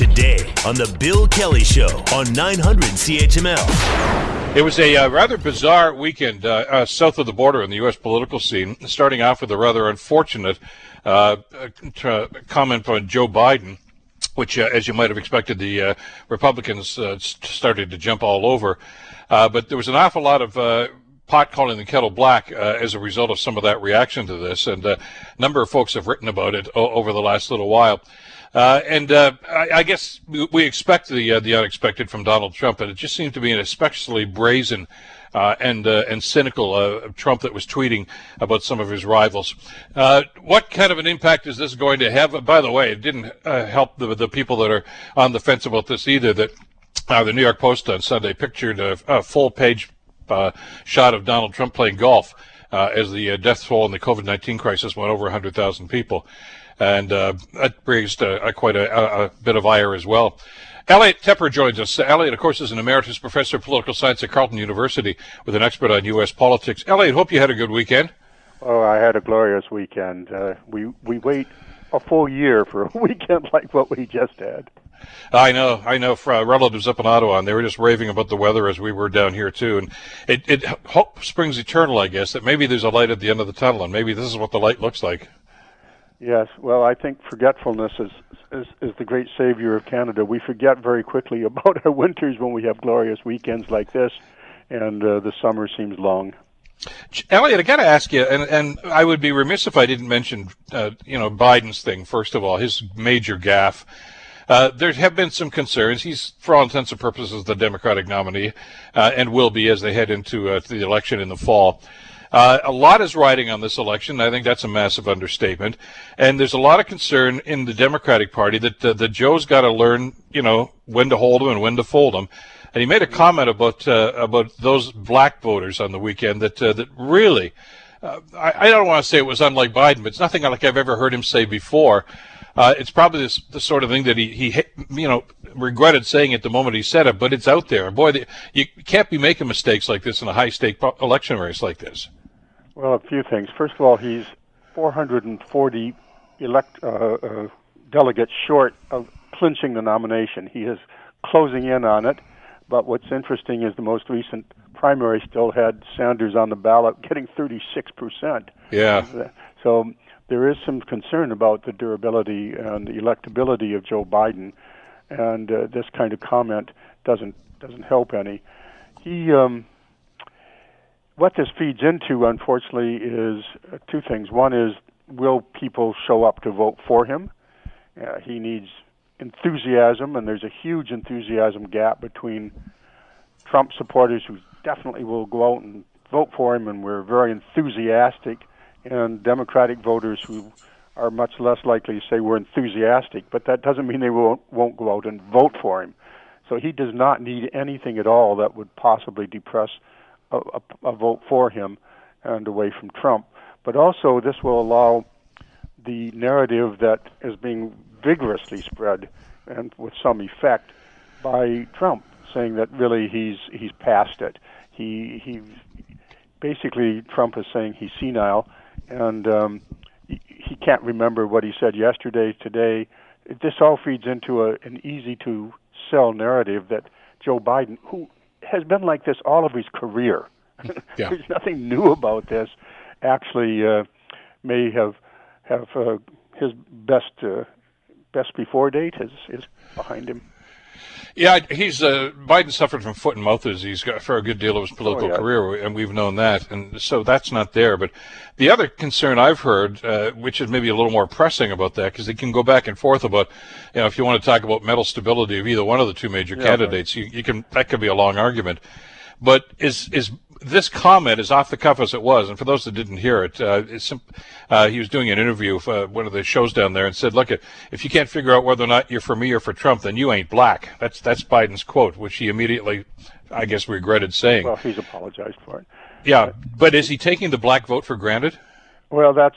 today on The Bill Kelly Show on 900 CHML. It was a uh, rather bizarre weekend uh, uh, south of the border in the U.S. political scene, starting off with a rather unfortunate uh, uh, comment by Joe Biden, which, uh, as you might have expected, the Republicans started to jump all over. but there was an awful lot of pot calling the kettle black uh, as a result of some of that reaction to this, and uh, a number of folks have written about it o- over the last little while. Uh, and uh, I, I, guess we expect the uh, the unexpected from Donald Trump, but it just seems to be an especially brazen uh, and and cynical Trump that was tweeting about some of his rivals. what kind of an impact is this going to have? By the way, it didn't help the the people that are on the fence about this either. That the New York Post on Sunday pictured a, a full page uh, shot of Donald Trump playing golf uh, as the uh, death toll in the COVID 19 crisis went over 100,000 people. And uh, that raised uh, quite a, a, bit of ire as well. Elliot Tepper joins us. Elliot, of course, is an emeritus professor of political science at Carleton University with an expert on U.S. politics. Elliot, hope you had a good weekend. Oh, I had a glorious weekend. Uh, we we wait a full year for a weekend like what we just had. I know, I know. For, uh, relatives up in Ottawa, and they were just raving about the weather as we were down here too. And it, it hope springs eternal, I guess. That maybe there's a light at the end of the tunnel, and maybe this is what the light looks like. Yes, well, I think forgetfulness is, is is the great savior of Canada. We forget very quickly about our winters when we have glorious weekends like this, and uh, the summer seems long. Elliot, I got to ask you, and, and I would be remiss if I didn't mention, uh, you know, Biden's thing first of all, his major gaffe. Uh, there have been some concerns. He's, for all intents and purposes, the Democratic nominee, uh, and will be as they head into uh, the election in the fall. Uh, a lot is riding on this election. I think that's a massive understatement. And there's a lot of concern in the Democratic Party that uh, that Joe's got to learn, you know, when to hold them and when to fold them. And he made a comment about uh, about those black voters on the weekend that uh, that really, uh, I, I, don't want to say it was unlike Biden, but it's nothing like I've ever heard him say before. Uh, it's probably this, the sort of thing that he, he you know regretted saying at the moment he said it, but it's out there. Boy, the, you can't be making mistakes like this in a high stake election race like this. Well, a few things. First of all, he's 440 elect uh, uh, delegates short of clinching the nomination. He is closing in on it. But what's interesting is the most recent primary still had Sanders on the ballot getting 36%. Yeah. So there is some concern about the durability and the electability of Joe Biden, and uh, this kind of comment doesn't doesn't help any. He um, what this feeds into, unfortunately, is uh, two things. One is will people show up to vote for him? Uh, he needs enthusiasm, and there's a huge enthusiasm gap between Trump supporters who definitely will go out and vote for him, and we're very enthusiastic, and Democratic voters who are much less likely to say we're enthusiastic, but that doesn't mean they won't, won't go out and vote for him. So he does not need anything at all that would possibly depress a, a, a vote for him and away from Trump. But also, this will allow the narrative that is being vigorously spread and with some effect by Trump, saying that really he's he's past it. He he basically Trump is saying he's senile and um, he, he can't remember what he said yesterday, today. This all feeds into a, an easy to sell narrative that Joe Biden, who has been like this all of his career, yeah. there's nothing new about this, actually uh, may have have uh, his best uh, best before date is is behind him. Yeah, he's uh, Biden suffered from foot and mouth disease for a good deal of his political oh, yeah. career, and we've known that, and so that's not there. But the other concern I've heard, uh, which is maybe a little more pressing about that, because they can go back and forth about, you know, if you want to talk about mental stability of either one of the two major yeah, candidates, right. you, you can that could be a long argument. But is is this comment, as off the cuff as it was, and for those that didn't hear it, uh, uh, he was doing an interview for one of the shows down there and said, "Look, if you can't figure out whether or not you're for me or for Trump, then you ain't black." That's that's Biden's quote, which he immediately, I guess, regretted saying. Well, he's apologized for it. Yeah, but is he taking the black vote for granted? Well, that's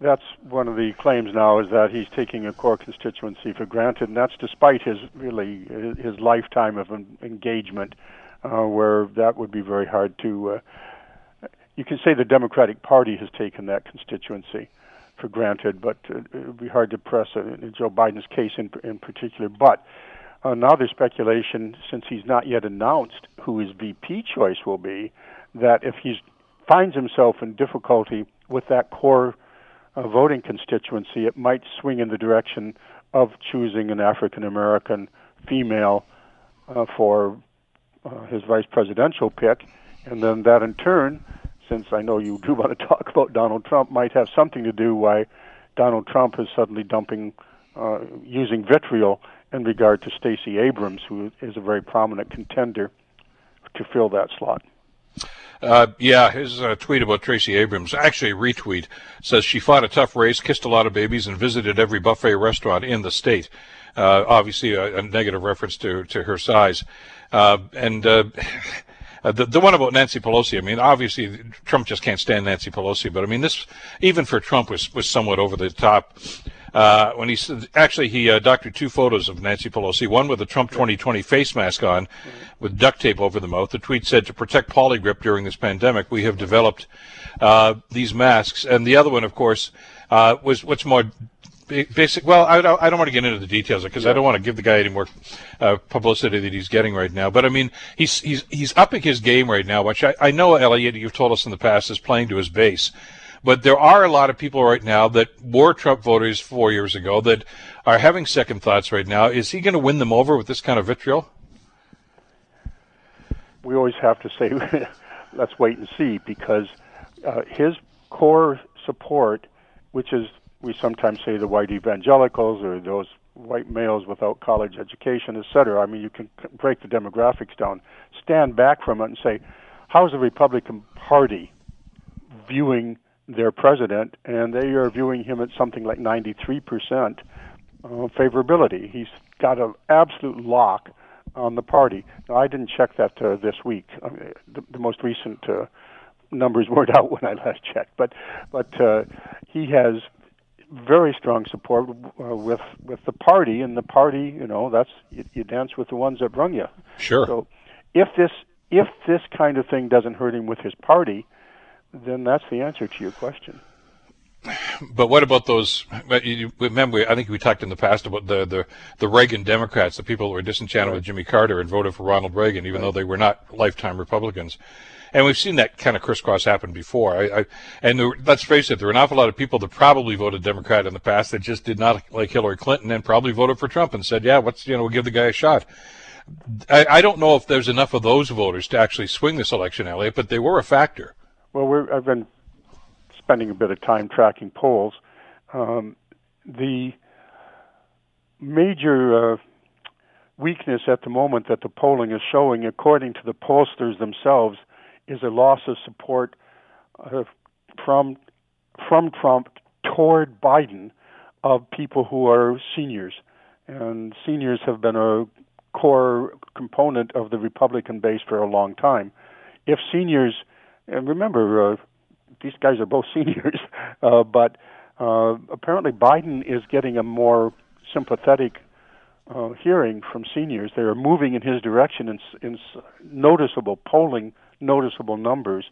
that's one of the claims now is that he's taking a core constituency for granted, and that's despite his really his lifetime of engagement uh, where that would be very hard to. Uh, you can say the Democratic Party has taken that constituency, for granted, but uh, it would be hard to press in Joe Biden's case in in particular. But uh, now there's speculation, since he's not yet announced who his VP choice will be, that if he finds himself in difficulty with that core uh, voting constituency, it might swing in the direction of choosing an African American female uh, for uh, his vice presidential pick, and then that in turn, since I know you do want to talk about Donald Trump, might have something to do why Donald Trump is suddenly dumping, uh, using vitriol in regard to Stacey Abrams, who is a very prominent contender to fill that slot. Uh, yeah, his uh, tweet about Tracy Abrams, actually retweet, says she fought a tough race, kissed a lot of babies, and visited every buffet restaurant in the state. Uh, obviously, a, a, negative reference to, to her size. Uh, and uh, the, the one about Nancy Pelosi, I mean, obviously, Trump just can't stand Nancy Pelosi, but I mean, this, even for Trump, was, was somewhat over the top. Uh, when he actually, he uh, doctored two photos of Nancy Pelosi, one with a Trump 2020 face mask on with duct tape over the mouth. The tweet said, to protect polygrip during this pandemic, we have developed uh, these masks. And the other one, of course, uh, was what's more basic. Well, I don't, I don't want to get into the details because yeah. I don't want to give the guy any more uh, publicity that he's getting right now. But I mean, he's he's he's upping his game right now, which I, I know, Elliot, you've told us in the past is playing to his base. But there are a lot of people right now that were Trump voters four years ago that are having second thoughts right now. Is he going to win them over with this kind of vitriol? We always have to say, let's wait and see, because uh, his core support, which is we sometimes say the white evangelicals or those white males without college education, et cetera. I mean, you can break the demographics down, stand back from it, and say, how is the Republican Party viewing their president, and they are viewing him at something like 93% uh, favorability. He's got an absolute lock on the party. Now, I didn't check that uh, this week. I mean, the, the most recent uh, numbers weren't out when I last checked, but but uh, he has very strong support uh, with with the party, and the party, you know, that's you, you dance with the ones that brung you. Sure. So, if this if this kind of thing doesn't hurt him with his party, then that's the answer to your question. But what about those? Remember, I think we talked in the past about the the, the Reagan Democrats, the people who were disenchanted right. with Jimmy Carter and voted for Ronald Reagan, even right. though they were not lifetime Republicans. And we've seen that kind of crisscross happen before. I, I, and there, let's face it, there were an awful lot of people that probably voted Democrat in the past that just did not like Hillary Clinton and probably voted for Trump and said, "Yeah, what's you know, we'll give the guy a shot." I, I don't know if there's enough of those voters to actually swing this election, Elliot, but they were a factor. Well, I've been spending a bit of time tracking polls. Um, the major uh, weakness at the moment that the polling is showing, according to the pollsters themselves, is a loss of support uh, from from Trump toward Biden of people who are seniors, and seniors have been a core component of the Republican base for a long time. If seniors and remember, uh, these guys are both seniors, uh, but uh, apparently Biden is getting a more sympathetic uh, hearing from seniors. They are moving in his direction in, in noticeable polling, noticeable numbers,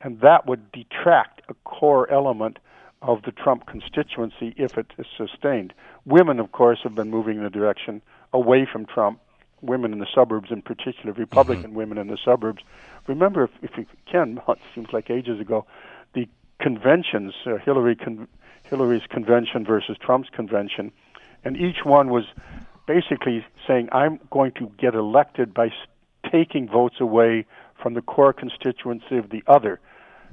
and that would detract a core element of the Trump constituency if it is sustained. Women, of course, have been moving in the direction away from Trump. Women in the suburbs, in particular, Republican mm-hmm. women in the suburbs, remember, if, if you can, it seems like ages ago, the conventions, uh, Hillary con- Hillary's convention versus Trump's convention, and each one was basically saying, "I'm going to get elected by taking votes away from the core constituency of the other."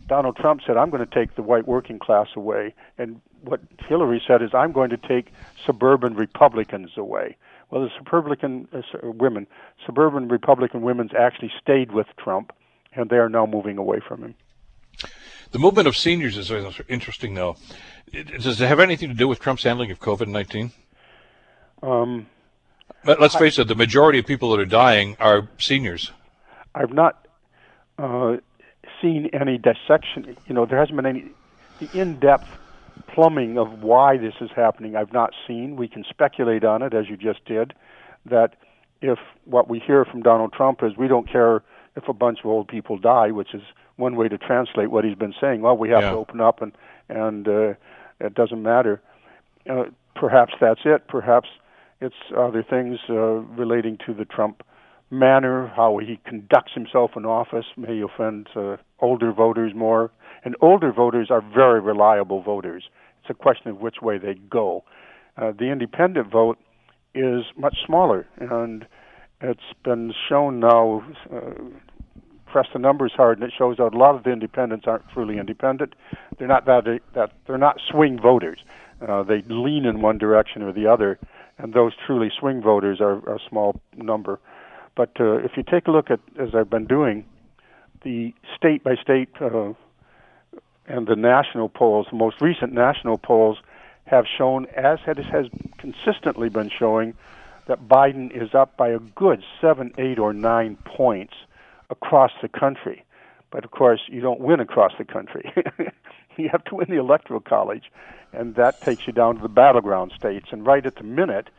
Donald Trump said, "I'm going to take the white working class away," and what Hillary said is, "I'm going to take suburban Republicans away." Well, the suburban uh, women, suburban Republican women's actually stayed with Trump, and they are now moving away from him. The movement of seniors is interesting, though. Does it have anything to do with Trump's handling of COVID nineteen? Um, Let's face it: the majority of people that are dying are seniors. I've not uh, seen any dissection. You know, there hasn't been any the in-depth plumbing of why this is happening. I've not seen. We can speculate on it, as you just did. That if what we hear from Donald Trump is we don't care if a bunch of old people die, which is one way to translate what he's been saying. Well, we have yeah. to open up and and uh, it doesn't matter. Uh, perhaps that's it. Perhaps it's other things uh, relating to the Trump manner, how he conducts himself in office may offend uh, older voters more. And older voters are very reliable voters. It's a question of which way they go. Uh, the independent vote is much smaller, and it's been shown now. Uh, press the numbers hard, and it shows that a lot of the independents aren't truly independent. They're not that that they're not swing voters. Uh, they lean in one direction or the other, and those truly swing voters are, are a small number. But uh, if you take a look at, as I've been doing, the state by state uh, and the national polls, the most recent national polls have shown, as has consistently been showing, that Biden is up by a good seven, eight, or nine points across the country. But of course, you don't win across the country. you have to win the electoral college, and that takes you down to the battleground states. And right at the minute,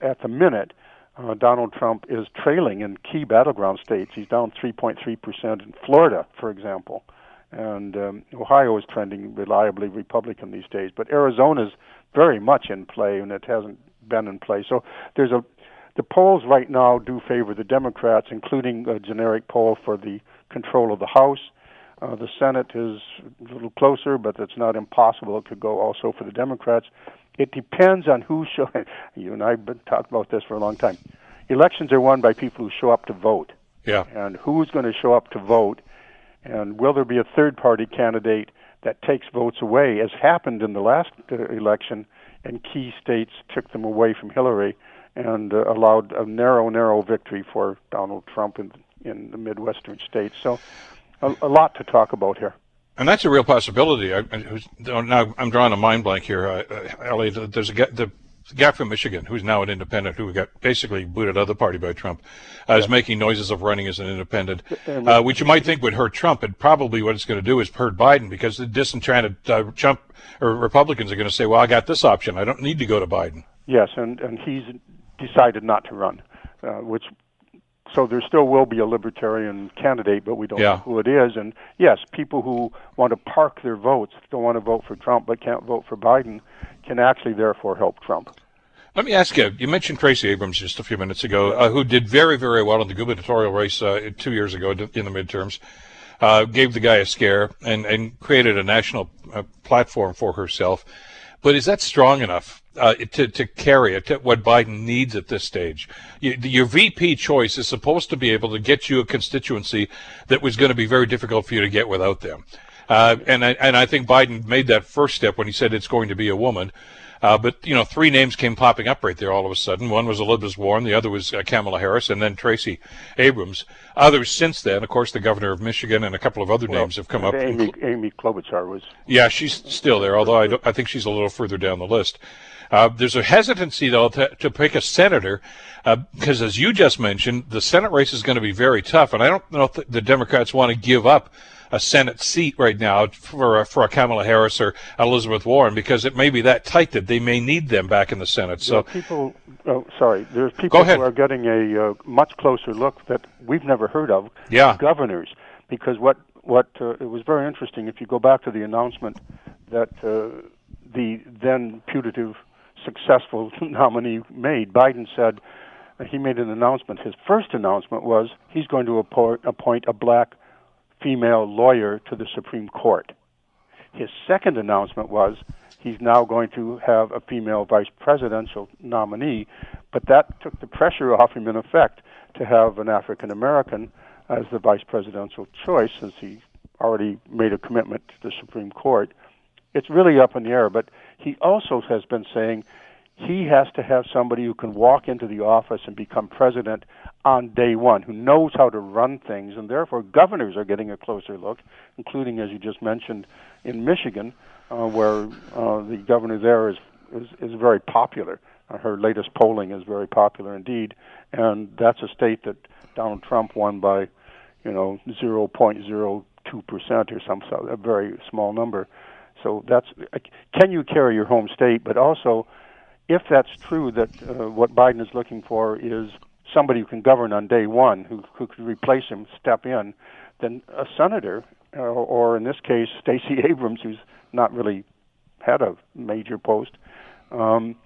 at the minute, uh, Donald Trump is trailing in key battleground states. He's down 3.3% in Florida, for example. And um, Ohio is trending reliably Republican these days. But Arizona's very much in play, and it hasn't been in play. So there's a the polls right now do favor the Democrats, including a generic poll for the control of the House. Uh, the Senate is a little closer, but it's not impossible. It could go also for the Democrats. It depends on who show. You and I have been talking about this for a long time. Elections are won by people who show up to vote. Yeah. And who's going to show up to vote? And will there be a third-party candidate that takes votes away, as happened in the last uh, election, and key states took them away from Hillary and uh, allowed a narrow, narrow victory for Donald Trump in in the Midwestern states. So, a, a lot to talk about here. And that's a real possibility. I, now I'm drawing a mind blank here, uh, uh Ellie. There's a the guy from Michigan who's now an independent who got basically booted out of the party by Trump, uh, is making noises of running as an independent, uh, which you might think would hurt Trump, and probably what it's going to do is hurt Biden because the disenchanted uh, Trump or Republicans are going to say, "Well, I got this option. I don't need to go to Biden." Yes, and and he's decided not to run, uh, which so there still will be a libertarian candidate, but we don't yeah. know who it is. And yes, people who want to park their votes, don't want to vote for Trump but can't vote for Biden, can actually therefore help Trump. Let me ask you. You mentioned Tracy Abrams just a few minutes ago, uh, who did very, very well in the gubernatorial race uh, two years ago in the midterms. Uh, gave the guy a scare and, and created a national uh, platform for herself. But is that strong enough uh, to, to carry it, to what Biden needs at this stage? You, your VP choice is supposed to be able to get you a constituency that was going to be very difficult for you to get without them. Uh, and, I, and I think Biden made that first step when he said it's going to be a woman. Uh, but you know, three names came popping up right there all of a sudden. One was Elizabeth Warren, the other was uh, Kamala Harris, and then Tracy Abrams. Others since then, of course, the governor of Michigan and a couple of other well, names have come up. Amy, Amy Klobuchar was. Yeah, she's still there, although I, I think she's a little further down the list. Uh, there's a hesitancy, though, to, to pick a senator because, uh, as you just mentioned, the Senate race is going to be very tough, and I don't know if the Democrats want to give up a Senate seat right now for a, for a Kamala Harris or Elizabeth Warren because it may be that tight that they may need them back in the Senate. So people, oh, sorry, there's people who are getting a uh, much closer look that we've never heard of. Yeah, governors, because what what uh, it was very interesting. If you go back to the announcement that uh, the then putative successful nominee made, Biden said he made an announcement. His first announcement was he's going to appoint, appoint a black female lawyer to the Supreme Court. His second announcement was he's now going to have a female vice presidential nominee, but that took the pressure off him in effect to have an African American as the vice presidential choice since he already made a commitment to the Supreme Court. It's really up in the air, but he also has been saying he has to have somebody who can walk into the office and become president on day one, who knows how to run things, and therefore governors are getting a closer look, including, as you just mentioned, in Michigan, uh, where uh, the governor there is, is, is very popular. Uh, her latest polling is very popular indeed, and that's a state that Donald Trump won by, you know, 0.02 percent or some a very small number. So that's can you carry your home state, but also if that's true, that uh, what Biden is looking for is somebody who can govern on day one, who, who could replace him, step in, then a senator, uh, or in this case, Stacey Abrams, who's not really had a major post, um,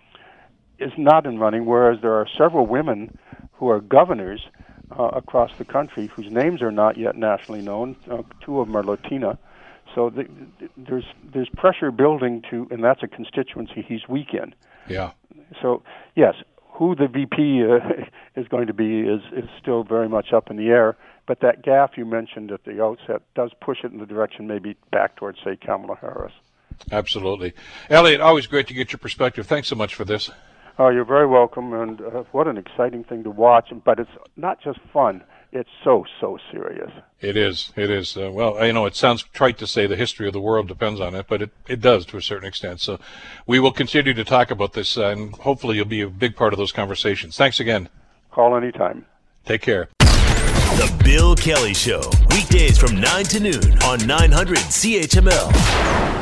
is not in running. Whereas there are several women who are governors uh, across the country whose names are not yet nationally known. Uh, two of them are Latina. So the, the, there's there's pressure building to, and that's a constituency he's weak in. Yeah. So yes, who the VP uh, is going to be is is still very much up in the air. But that gaffe you mentioned at the outset does push it in the direction maybe back towards say Kamala Harris. Absolutely, Elliot. Always great to get your perspective. Thanks so much for this. Oh, you're very welcome, and uh, what an exciting thing to watch. But it's not just fun; it's so so serious. It is. It is. Uh, well, you know, it sounds trite to say the history of the world depends on it, but it, it does to a certain extent. So, we will continue to talk about this, uh, and hopefully, you'll be a big part of those conversations. Thanks again. Call anytime. Take care. The Bill Kelly Show, weekdays from 9 to noon on 900 CHML.